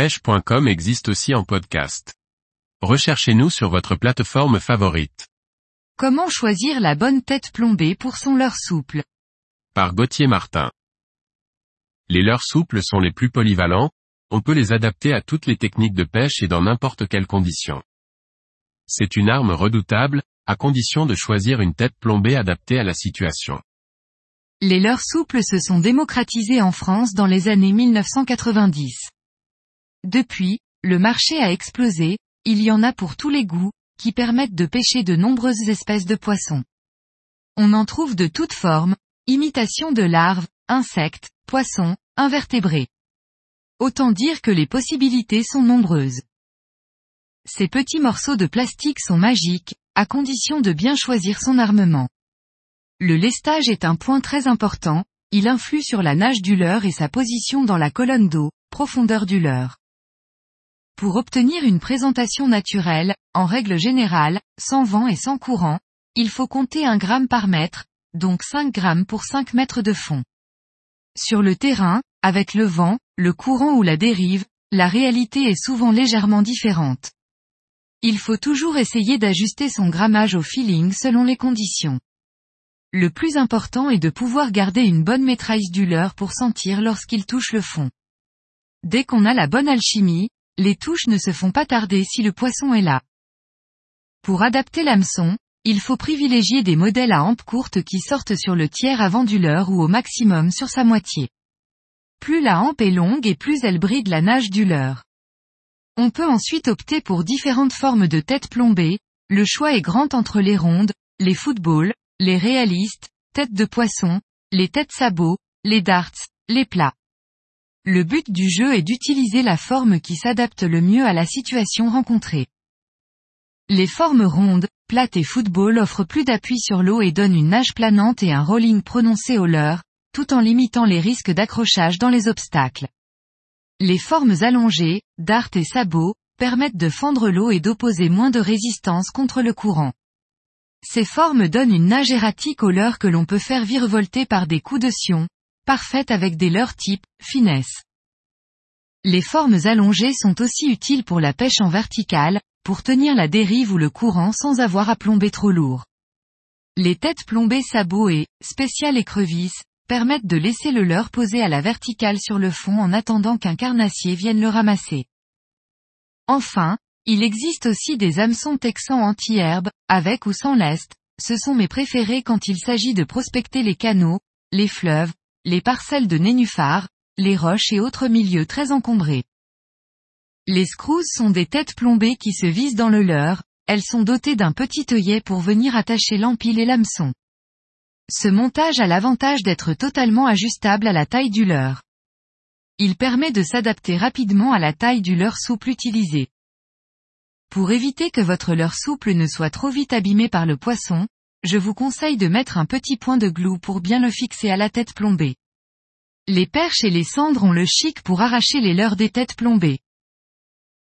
pêche.com existe aussi en podcast. Recherchez-nous sur votre plateforme favorite. Comment choisir la bonne tête plombée pour son leurre souple? Par Gauthier Martin. Les leurres souples sont les plus polyvalents, on peut les adapter à toutes les techniques de pêche et dans n'importe quelle condition. C'est une arme redoutable, à condition de choisir une tête plombée adaptée à la situation. Les leurres souples se sont démocratisés en France dans les années 1990. Depuis, le marché a explosé, il y en a pour tous les goûts, qui permettent de pêcher de nombreuses espèces de poissons. On en trouve de toutes formes, imitation de larves, insectes, poissons, invertébrés. Autant dire que les possibilités sont nombreuses. Ces petits morceaux de plastique sont magiques, à condition de bien choisir son armement. Le lestage est un point très important, il influe sur la nage du leurre et sa position dans la colonne d'eau, profondeur du leurre. Pour obtenir une présentation naturelle, en règle générale, sans vent et sans courant, il faut compter 1 gramme par mètre, donc 5 grammes pour 5 mètres de fond. Sur le terrain, avec le vent, le courant ou la dérive, la réalité est souvent légèrement différente. Il faut toujours essayer d'ajuster son grammage au feeling selon les conditions. Le plus important est de pouvoir garder une bonne maîtrise du leurre pour sentir lorsqu'il touche le fond. Dès qu'on a la bonne alchimie, les touches ne se font pas tarder si le poisson est là. Pour adapter l'hameçon, il faut privilégier des modèles à hampe courte qui sortent sur le tiers avant du leurre ou au maximum sur sa moitié. Plus la hampe est longue et plus elle bride la nage du leurre. On peut ensuite opter pour différentes formes de têtes plombées, le choix est grand entre les rondes, les footballs, les réalistes, têtes de poisson, les têtes sabots, les darts, les plats. Le but du jeu est d'utiliser la forme qui s'adapte le mieux à la situation rencontrée. Les formes rondes, plates et football offrent plus d'appui sur l'eau et donnent une nage planante et un rolling prononcé au leurre, tout en limitant les risques d'accrochage dans les obstacles. Les formes allongées, dart et sabots, permettent de fendre l'eau et d'opposer moins de résistance contre le courant. Ces formes donnent une nage erratique au leurre que l'on peut faire virevolter par des coups de sion, parfaite avec des leurres type, finesse. Les formes allongées sont aussi utiles pour la pêche en verticale, pour tenir la dérive ou le courant sans avoir à plomber trop lourd. Les têtes plombées sabots et, spéciales écrevisses, permettent de laisser le leurre posé à la verticale sur le fond en attendant qu'un carnassier vienne le ramasser. Enfin, il existe aussi des hameçons texans anti-herbe, avec ou sans lest, ce sont mes préférés quand il s'agit de prospecter les canaux, les fleuves, les parcelles de nénuphars, les roches et autres milieux très encombrés. Les screws sont des têtes plombées qui se visent dans le leurre, elles sont dotées d'un petit œillet pour venir attacher l'empile et l'hameçon. Ce montage a l'avantage d'être totalement ajustable à la taille du leurre. Il permet de s'adapter rapidement à la taille du leurre souple utilisé. Pour éviter que votre leurre souple ne soit trop vite abîmé par le poisson, je vous conseille de mettre un petit point de glue pour bien le fixer à la tête plombée. Les perches et les cendres ont le chic pour arracher les leurres des têtes plombées.